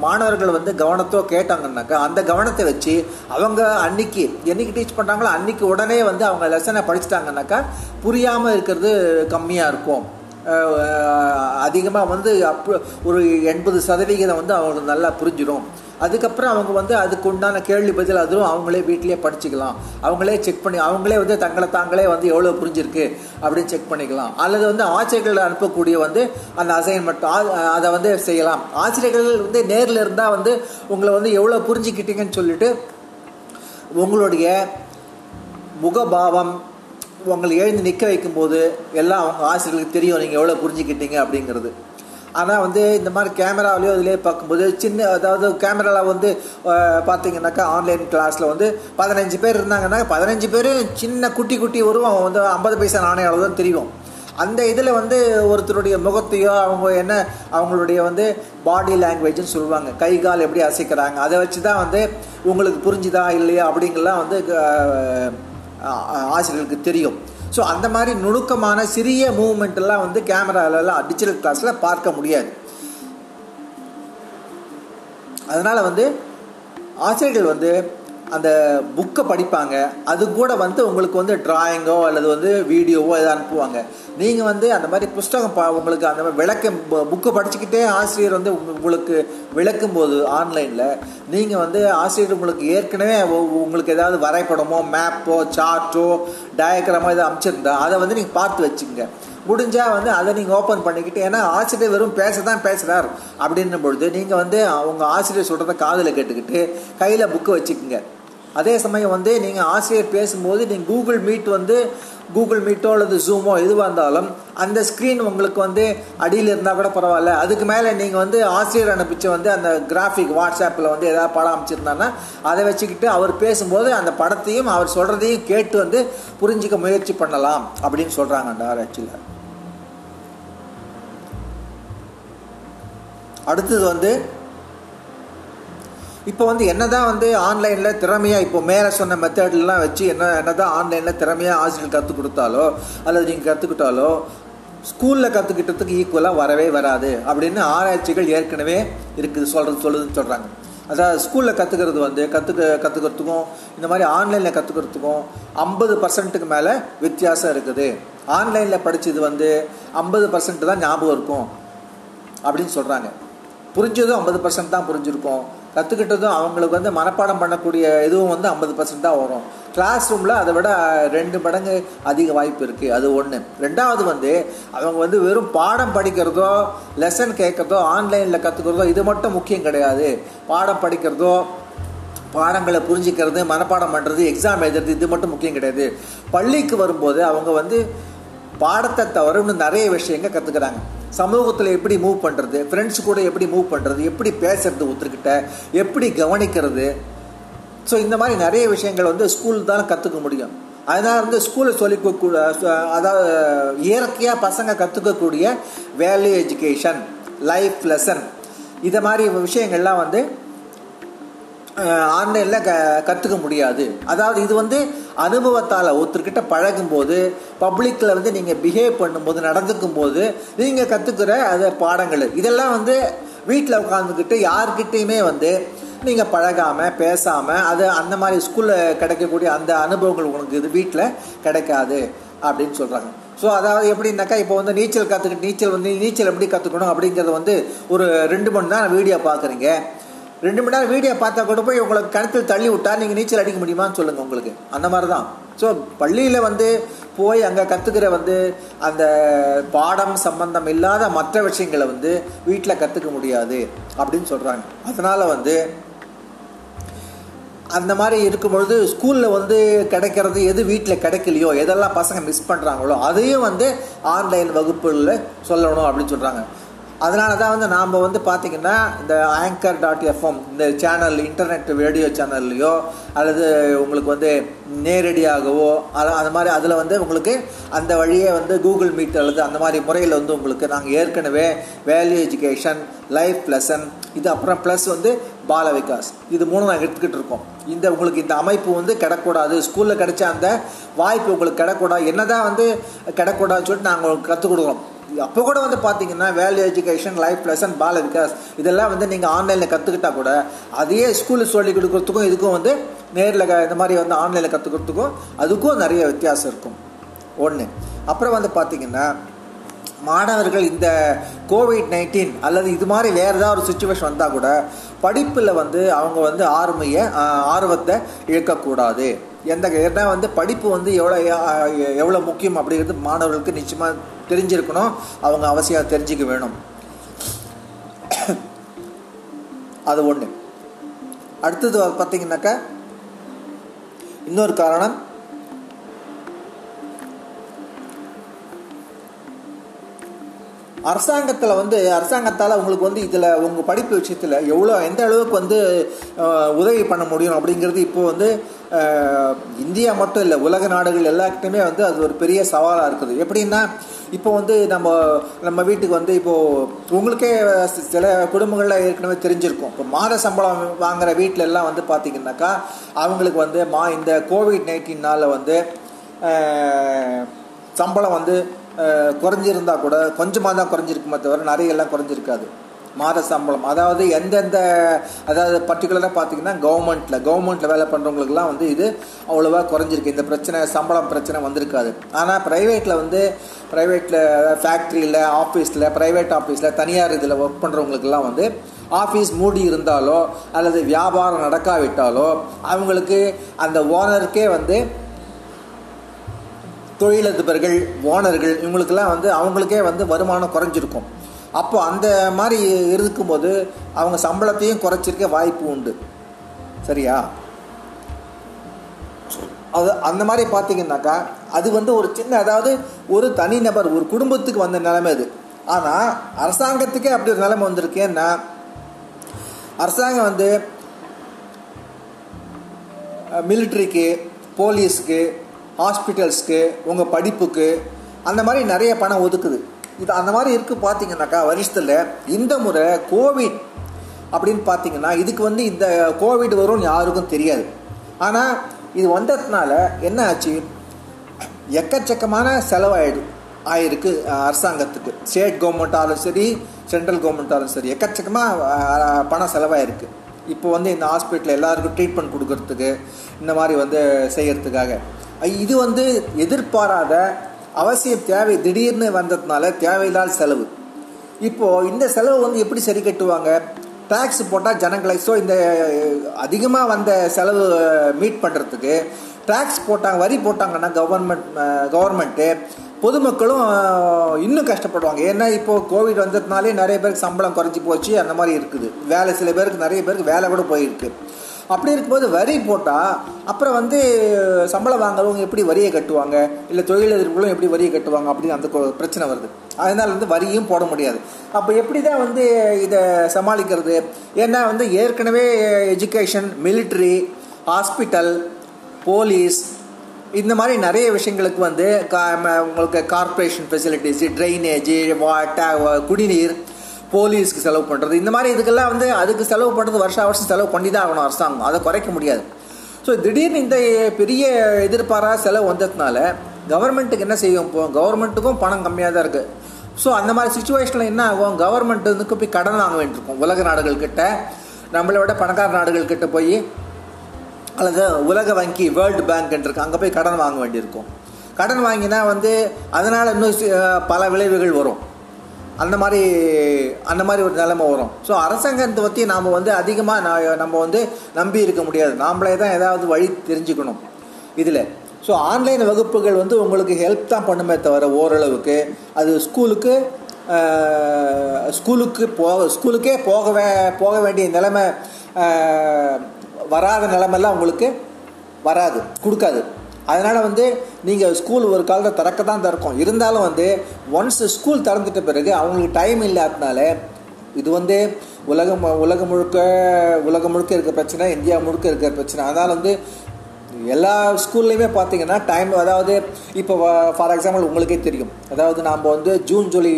மாணவர்கள் வந்து கவனத்தோ கேட்டாங்கன்னாக்கா அந்த கவனத்தை வச்சு அவங்க அன்னைக்கு என்னைக்கு டீச் பண்ணுறாங்களோ அன்னைக்கு உடனே வந்து அவங்க லெசனை படிச்சிட்டாங்கன்னாக்கா புரியாமல் இருக்கிறது கம்மியாக இருக்கும். அதிகமாக வந்து அப் ஒரு எண்பது சதவிகிதம் வந்து அவங்களுக்கு நல்லா புரிஞ்சிடும் அதுக்கப்புறம் அவங்க வந்து அதுக்கு உண்டான கேள்வி பதில் அதுவும் அவங்களே வீட்டிலேயே படிச்சுக்கலாம். அவங்களே செக் பண்ணி அவங்களே வந்து தங்களை தாங்களே வந்து எவ்வளோ புரிஞ்சிருக்கு அப்படின்னு செக் பண்ணிக்கலாம். அல்லது வந்து ஆசிரியர்கள் அனுப்பக்கூடிய வந்து அந்த அசைன்மெண்ட் அதை வந்து செய்யலாம். ஆசிரியர்கள் வந்து நேரில் இருந்தால் வந்து உங்களை வந்து எவ்வளோ புரிஞ்சுக்கிட்டீங்கன்னு சொல்லிட்டு உங்களுடைய முகபாவம் உங்களை எழுந்து நிற்க வைக்கும்போது எல்லாம் அவங்க ஆசிரியர்களுக்கு தெரியும் நீங்கள் எவ்வளோ புரிஞ்சுக்கிட்டீங்க அப்படிங்கிறது. ஆனால் வந்து இந்த மாதிரி கேமராவிலையோ இதுலேயே பார்க்கும்போது சின்ன அதாவது கேமராவில் வந்து பார்த்தீங்கன்னாக்கா ஆன்லைன் கிளாஸில் வந்து பதினஞ்சு பேர் இருந்தாங்கன்னா பதினஞ்சு பேரும் சின்ன குட்டி குட்டி உருவம் வந்து ஐம்பது பைசா நாணயம் தான் தெரியும். அந்த இதில் வந்து ஒருத்தருடைய முகத்தையோ அவங்க என்ன அவங்களுடைய வந்து பாடி லாங்குவேஜ்னு சொல்லுவாங்க. கை கால் எப்படி அசைக்கிறாங்க அதை வச்சு தான் வந்து உங்களுக்கு புரிஞ்சுதா இல்லையா அப்படிங்கலாம் வந்து ஆசிரியர்களுக்கு தெரியும். ஸோ அந்த மாதிரி நுணுக்கமான சிறிய மூவ்மெண்ட்டெல்லாம் வந்து கேமராலலாம் டிஜிட்டல் கிளாஸில் பார்க்க முடியாது. அதனால் வந்து ஆசிரியர்கள் வந்து அந்த புக்கை படிப்பாங்க. அது கூட வந்து உங்களுக்கு வந்து ட்ராயிங்கோ அல்லது வந்து வீடியோவோ எதாவது அனுப்புவாங்க. நீங்கள் வந்து அந்த மாதிரி புஸ்தகம் பா உங்களுக்கு அந்த மாதிரி விளக்க புக்கை படிச்சுக்கிட்டே ஆசிரியர் வந்து உங்களுக்கு விளக்கும் போது ஆன்லைனில் நீங்கள் வந்து ஆசிரியர் உங்களுக்கு ஏற்கனவே உங்களுக்கு ஏதாவது வரைபடமோ மேப்போ சார்ட்டோ டயக்ராமோ எதாவது அமைச்சிருந்தா அதை வந்து நீங்கள் பார்த்து வச்சுக்கோங்க. முடிஞ்சால் வந்து அதை நீங்கள் ஓப்பன் பண்ணிக்கிட்டு ஏன்னா ஆசிரியர் வெறும் பேச தான் பேசுகிறார் அப்படின்னும் பொழுது நீங்கள் வந்து அவங்க ஆசிரியர் சொல்கிறத காதில் கேட்டுக்கிட்டு கையில் புக்கு வச்சுக்கோங்க. அதே சமயம் வந்து நீங்கள் ஆசிரியர் பேசும்போது நீங்கள் கூகுள் மீட் வந்து கூகுள் மீட்டோ அல்லது ஜூமோ எதுவாக இருந்தாலும் அந்த ஸ்க்ரீன் உங்களுக்கு வந்து அடியில் இருந்தால் கூட பரவாயில்ல. அதுக்கு மேலே நீங்கள் வந்து ஆசிரியர் அனுப்பிச்சு வந்து அந்த கிராஃபிக் வாட்ஸ்அப்பில் வந்து ஏதாவது படம் அமைச்சிருந்தாங்கன்னா அதை வச்சுக்கிட்டு அவர் பேசும்போது அந்த படத்தையும் அவர் சொல்கிறதையும் கேட்டு வந்து புரிஞ்சிக்க முயற்சி பண்ணலாம் அப்படின்னு சொல்கிறாங்க ஆராய்ச்சியில் அடுத்தது வந்து இப்போ வந்து என்ன தான் வந்து ஆன்லைனில் திறமையாக இப்போ மேலே சொன்ன மெத்தட்லாம் வச்சு என்ன என்னதான் ஆன்லைனில் திறமையாக ஆசிரியர் கற்றுக் கொடுத்தாலோ அல்லது நீங்கள் கற்றுக்கிட்டாலோ ஸ்கூலில் கற்றுக்கிட்டதுக்கு ஈக்குவலாக வரவே வராது அப்படின்னு ஆராய்ச்சிகள் ஏற்கனவே இருக்குது சொல்கிறது சொல்லுதுன்னு சொல்கிறாங்க அதாவது ஸ்கூலில் கற்றுக்கிறது வந்து கற்றுக்க கற்றுக்கிறதுக்கும் இந்த மாதிரி ஆன்லைனில் கற்றுக்கிறதுக்கும் ஐம்பது பர்சன்ட்டுக்கு மேலே வித்தியாசம் இருக்குது. ஆன்லைனில் படித்தது வந்து ஐம்பது பர்சன்ட் தான் ஞாபகம் இருக்கும் அப்படின்னு சொல்கிறாங்க புரிஞ்சதும் ஐம்பது பர்சன்ட் தான் புரிஞ்சிருக்கும். கற்றுக்கிட்டதும் அவங்களுக்கு வந்து மனப்பாடம் பண்ணக்கூடிய இதுவும் வந்து ஐம்பது பர்சன்ட் தான் வரும். கிளாஸ் ரூமில் அதை விட ரெண்டு மடங்கு அதிக வாய்ப்பு இருக்குது அது ஒன்று ரெண்டாவது வந்து அவங்க வந்து வெறும் பாடம் படிக்கிறதோ லெசன் கேட்குறதோ ஆன்லைனில் கற்றுக்கிறதோ இது மட்டும் முக்கியம் கிடையாது. பாடம் படிக்கிறதோ பாடங்களை புரிஞ்சிக்கிறது மனப்பாடம் பண்ணுறது எக்ஸாம் எழுதுறது இது மட்டும் முக்கியம் கிடையாது. பள்ளிக்கு வரும்போது அவங்க வந்து பாடத்தை தவிர இன்னும் நிறைய விஷயங்கள் கற்றுக்கிறாங்க சமூகத்தில் எப்படி மூவ் பண்ணுறது ஃப்ரெண்ட்ஸ் கூட எப்படி மூவ் பண்ணுறது எப்படி பேசுறது ஒருத்தர்கிட்ட? எப்படி கவனிக்கிறது? ஸோ இந்த மாதிரி நிறைய விஷயங்கள் வந்து ஸ்கூல் தான் கற்றுக்க முடியும். அதனால் வந்து ஸ்கூலில் சொல்லிக்கூட அதாவது இயற்கையாக பசங்க கற்றுக்கக்கூடிய வேல்யூ எஜுகேஷன் லைஃப் லெசன் இதை மாதிரி விஷயங்கள்லாம் வந்து ஆன்லைனில் க கற்றுக்க முடியாது. அதாவது இது வந்து அனுபவத்தால் ஒருத்தர்கிட்ட பழகும்போது பப்ளிக்கில் வந்து நீங்கள் பிஹேவ் பண்ணும்போது நடந்துக்கும் போது நீங்கள் கற்றுக்கிற அது பாடங்கள். இதெல்லாம் வந்து வீட்டில் உட்காந்துக்கிட்டு யார்கிட்டையுமே வந்து நீங்கள் பழகாமல் பேசாமல் அது அந்த மாதிரி ஸ்கூலில் கிடைக்கக்கூடிய அந்த அனுபவங்கள் உங்களுக்கு இது வீட்டில் கிடைக்காது அப்படின்னு சொல்கிறாங்க ஸோ அதாவது எப்படின்னாக்கா இப்போ வந்து நீச்சல் கற்றுக்கிட்டு நீச்சல் வந்து நீச்சல் எப்படி கற்றுக்கணும் அப்படிங்கிறது வந்து ஒரு ரெண்டு மணி நேரம் வீடியோ பார்க்குறீங்க ரெண்டு மணி நேரம் வீடியோ பார்த்தா கூட போய் உங்களுக்கு கிணத்துல தள்ளி விட்டா நீங்கள் நீச்சல் அடிக்க முடியுமான்னு சொல்லுங்கள் உங்களுக்கு. அந்த மாதிரி தான் ஸோ பள்ளியில் வந்து போய் அங்கே கற்றுக்கிற வந்து அந்த பாடம் சம்பந்தம் இல்லாத மற்ற விஷயங்களை வந்து வீட்டில் கற்றுக்க முடியாது அப்படின்னு சொல்கிறாங்க அதனால் வந்து அந்த மாதிரி இருக்கும் பொழுது ஸ்கூலில் வந்து கிடைக்கிறது எது வீட்டில் கிடைக்கலையோ எதெல்லாம் பசங்க மிஸ் பண்ணுறாங்களோ அதையும் வந்து ஆன்லைன் வகுப்புகளில் சொல்லணும் அப்படின்னு சொல்கிறாங்க அதனால தான் வந்து நாம் வந்து பார்த்திங்கன்னா இந்த ஆங்கர் டாட் எஃப்எம் இந்த சேனல் இன்டர்நெட் ரேடியோ சேனல்லையோ அல்லது உங்களுக்கு வந்து நேரடியாகவோ அது அது மாதிரி அதில் வந்து உங்களுக்கு அந்த வழியே வந்து கூகுள் மீட் அல்லது அந்த மாதிரி முறையில் வந்து உங்களுக்கு நாங்கள் ஏற்கனவே வேல்யூ எஜுகேஷன் லைஃப் லெசன் இது அப்புறம் ப்ளஸ் வந்து பால விகாஸ் இது மூணு நாங்கள் எடுத்துக்கிட்டு இருக்கோம். இந்த உங்களுக்கு இந்த அமைப்பு வந்து கிடக்கூடாது. ஸ்கூலில் கிடைச்ச அந்த வாய்ப்பு உங்களுக்கு கிடக்கூடாது என்னதான் வந்து கிடக்கூடாதுன்னு சொல்லிட்டு நாங்கள் உங்களுக்கு கற்றுக் கொடுக்குறோம். அப்போ கூட வந்து பார்த்தீங்கன்னா value education life lesson Bala Vikas இதெல்லாம் வந்து நீங்கள் ஆன்லைனில் கற்றுக்கிட்டா கூட அதையே ஸ்கூலில் சொல்லி கொடுக்குறதுக்கும் இதுக்கும் வந்து நேரில் இந்த மாதிரி வந்து ஆன்லைனில் கற்றுக்கிறதுக்கும் அதுக்கும் நிறைய வித்தியாசம் இருக்கும். ஒன்று அப்புறம் வந்து பார்த்தீங்கன்னா மாணவர்கள் இந்த கோவிட் நைன்டீன் அல்லது இது மாதிரி வேறு ஏதாவது ஒரு சுச்சுவேஷன் வந்தால் கூட படிப்பில் வந்து அவங்க வந்து ஆர்மையை ஆர்வத்தை இழக்கக்கூடாது. எந்த ஏன்னா வந்து படிப்பு வந்து எவ்வளோ எவ்வளோ முக்கியம் அப்படிங்கிறது மாணவர்களுக்கு நிச்சயமாக தெரிஞ்சிருக்கணும். அவங்க அவசியம் தெரிஞ்சுக்க வேணும். அது ஒன்று அடுத்தது பார்த்தீங்கன்னாக்கா இன்னொரு காரணம் அரசாங்கத்தில் வந்து அரசாங்கத்தால் உங்களுக்கு வந்து இதில் உங்கள் படிப்பு விஷயத்தில் எவ்வளோ எந்த அளவுக்கு வந்து உதவி பண்ண முடியும் அப்படிங்கிறது இப்போ வந்து இந்தியா மட்டும் இல்லை உலக நாடுகள் எல்லாருக்குமே வந்து அது ஒரு பெரிய சவாலாக இருக்குது. எப்படின்னா இப்போ வந்து நம்ம நம்ம வீட்டுக்கு வந்து இப்போது உங்களுக்கே சில குடும்பங்களில் ஏற்கனவே தெரிஞ்சிருக்கும். இப்போ மாத சம்பளம் வாங்குகிற வீட்டில எல்லாம் வந்து பார்த்திங்கனாக்கா அவங்களுக்கு வந்து மா இந்த கோவிட் நைன்டீன்னால் வந்து சம்பளம் வந்து குறைஞ்சிருந்தா கூட கொஞ்சமாக தான் குறைஞ்சிருக்குமே தவிர நிறைய எல்லாம் குறைஞ்சிருக்காது. மாத சம்பளம். அதாவது எந்தெந்த அதாவது பர்டிகுலராக பார்த்தீங்கன்னா கவர்மெண்ட்டில் கவர்மெண்ட்டில் வேலை பண்ணுறவங்களுக்குலாம் வந்து இது அவ்வளோவா குறைஞ்சிருக்கு. இந்த பிரச்சனை சம்பளம் பிரச்சனை வந்திருக்காது. ஆனால் ப்ரைவேட்டில் வந்து ப்ரைவேட்டில் ஃபேக்ட்ரியில் ஆஃபீஸில் ப்ரைவேட் ஆஃபீஸில் தனியார் இதில் ஒர்க் பண்ணுறவங்களுக்குலாம் வந்து ஆஃபீஸ் மூடி இருந்தாலோ அல்லது வியாபாரம் நடக்காவிட்டாலோ அவங்களுக்கு அந்த ஓனருக்கே வந்து தொழிலதிபர்கள் ஓனர்கள் இவங்களுக்கெல்லாம் வந்து அவங்களுக்கே வந்து வருமானம் குறைஞ்சிருக்கும். அப்போ அந்த மாதிரி இருக்கும்போது அவங்க சம்பளத்தையும் குறைச்சிருக்க வாய்ப்பு உண்டு. சரியா? அது அந்த மாதிரி பார்த்தீங்கன்னாக்கா அது வந்து ஒரு சின்ன அதாவது ஒரு தனிநபர் ஒரு குடும்பத்துக்கு வந்த நிலைமை அது. ஆனால் அரசாங்கத்துக்கே அப்படி ஒரு நிலைமை வந்திருக்கேன்னா அரசாங்கம் வந்து மிலிட்ரிக்கு போலீஸ்க்கு ஹாஸ்பிட்டல்ஸ்க்கு உங்கள் படிப்புக்கு அந்த மாதிரி நிறைய பணம் ஒதுக்குது. இது அந்த மாதிரி இருக்குது பார்த்தீங்கன்னாக்கா வருஷத்தில் இந்த முறை கோவிட் அப்படின்னு பார்த்தீங்கன்னா இதுக்கு வந்து இந்த கோவிட் வரும்னு யாருக்கும் தெரியாது. ஆனால் இது வந்ததுனால என்ன ஆச்சு? எக்கச்சக்கமான செலவாயிடு ஆயிருக்கு அரசாங்கத்துக்கு. ஸ்டேட் கவர்மெண்ட்டாலும் சரி சென்ட்ரல் கவர்மெண்ட்டாலும் சரி எக்கச்சக்கமாக பணம் செலவாயிருக்கு. இப்போ வந்து இந்த ஹாஸ்பிட்டலில் எல்லாருக்கும் ட்ரீட்மெண்ட் கொடுக்கறதுக்கு இந்த மாதிரி வந்து செய்கிறதுக்காக இது வந்து எதிர்பாராத அவசியம் தேவை திடீர்னு வந்ததுனால தேவையில்லாத செலவு. இப்போது இந்த செலவு வந்து எப்படி சரி கட்டுவாங்க? டேக்ஸ் போட்டால் ஜனங்களை ஸோ இந்த அதிகமாக வந்த செலவு மீட் பண்ணுறதுக்கு டேக்ஸ் போட்டாங்க வரி போட்டாங்கன்னா கவர்மெண்ட் கவர்மெண்ட்டு பொதுமக்களும் இன்னும் கஷ்டப்படுவாங்க. ஏன்னா இப்போது கோவிட் வந்ததுனாலே நிறைய பேருக்கு சம்பளம் குறைஞ்சி போச்சு அந்த மாதிரி இருக்குது. வேலை சில பேருக்கு நிறைய பேருக்கு வேலை கூட போயிருக்கு. அப்படி இருக்கும்போது வரி போட்டால் அப்புறம் வந்து சம்பளம் வாங்குறவங்க எப்படி வரியை கட்டுவாங்க? இல்லை தொழிலதிர்களும் எப்படி வரியை கட்டுவாங்க? அப்படின்னு அந்த பிரச்சனை வருது. அதனால் வந்து வரியும் போட முடியாது. அப்போ எப்படி தான் வந்து இதை சமாளிக்கிறது? ஏன்னா வந்து ஏற்கனவே எஜுகேஷன் மிலிட்ரி ஹாஸ்பிட்டல் போலீஸ் இந்த மாதிரி நிறைய விஷயங்களுக்கு வந்து கா உங்களுக்கு கார்ப்பரேஷன் ஃபெசிலிட்டிஸ் ட்ரைனேஜ் வாட்ட குடிநீர் போலீஸ்க்கு செலவு பண்ணுறது இந்த மாதிரி இதுக்கெல்லாம் வந்து அதுக்கு செலவு பண்ணுறது வருஷம் வருஷம் செலவு பண்ணி தான் ஆகணும் அரசாங்கம். அதை குறைக்க முடியாது. ஸோ திடீர்னு இந்த பெரிய எதிர்பாராக செலவு வந்ததுனால கவர்மெண்ட்டுக்கு என்ன செய்யும்? இப்போ கவர்மெண்ட்டுக்கும் பணம் கம்மியாக தான் இருக்குது ஸோ அந்த மாதிரி சுச்சுவேஷனில் என்ன ஆகும்? கவர்மெண்ட் வந்து போய் கடன் வாங்க வேண்டியிருக்கும். உலக நாடுகள்கிட்ட நம்மளை விட பணக்கார நாடுகள்கிட்ட போய் அல்லது உலக வங்கி வேர்ல்டு பேங்க்ன்றிருக்கு அங்கே போய் கடன் வாங்க வேண்டியிருக்கும். கடன் வாங்கினா வந்து அதனால் இன்னும் பல விளைவுகள் வரும். அந்த மாதிரி அந்த மாதிரி ஒரு நிலைமை வரும். ஸோ அரசாங்கத்தை பற்றி நாம் வந்து அதிகமாக நம்ம வந்து நம்பி இருக்க முடியாது. நாம்ளே தான் ஏதாவது வழி தெரிஞ்சுக்கணும் இதில். ஸோ ஆன்லைன் வகுப்புகள் வந்து உங்களுக்கு ஹெல்ப் தான் பண்ணுமே தவிர ஓரளவுக்கு அது ஸ்கூலுக்கு ஸ்கூலுக்கு போக ஸ்கூலுக்கே போக வே போக வேண்டிய நிலைமை வராத நிலமெல்லாம் உங்களுக்கு வராது கொடுக்காது. அதனால் வந்து நீங்கள் ஸ்கூல் ஒரு காலத்தில் திறக்க தான் திறக்கும். இருந்தாலும் வந்து ஒன்ஸ் ஸ்கூல் திறந்துட்ட பிறகு அவங்களுக்கு டைம் இல்லாததுனால இது வந்து உலகம் உலகம் முழுக்க உலகம் முழுக்க இருக்கிற பிரச்சனை இந்தியா முழுக்க இருக்கிற பிரச்சனை. அதனால் வந்து எல்லா ஸ்கூல்லையுமே பார்த்தீங்கன்னா டைம் அதாவது இப்போ ஃபார் எக்ஸாம்பிள் உங்களுக்கே தெரியும். அதாவது நாம் வந்து ஜூன் ஜூலை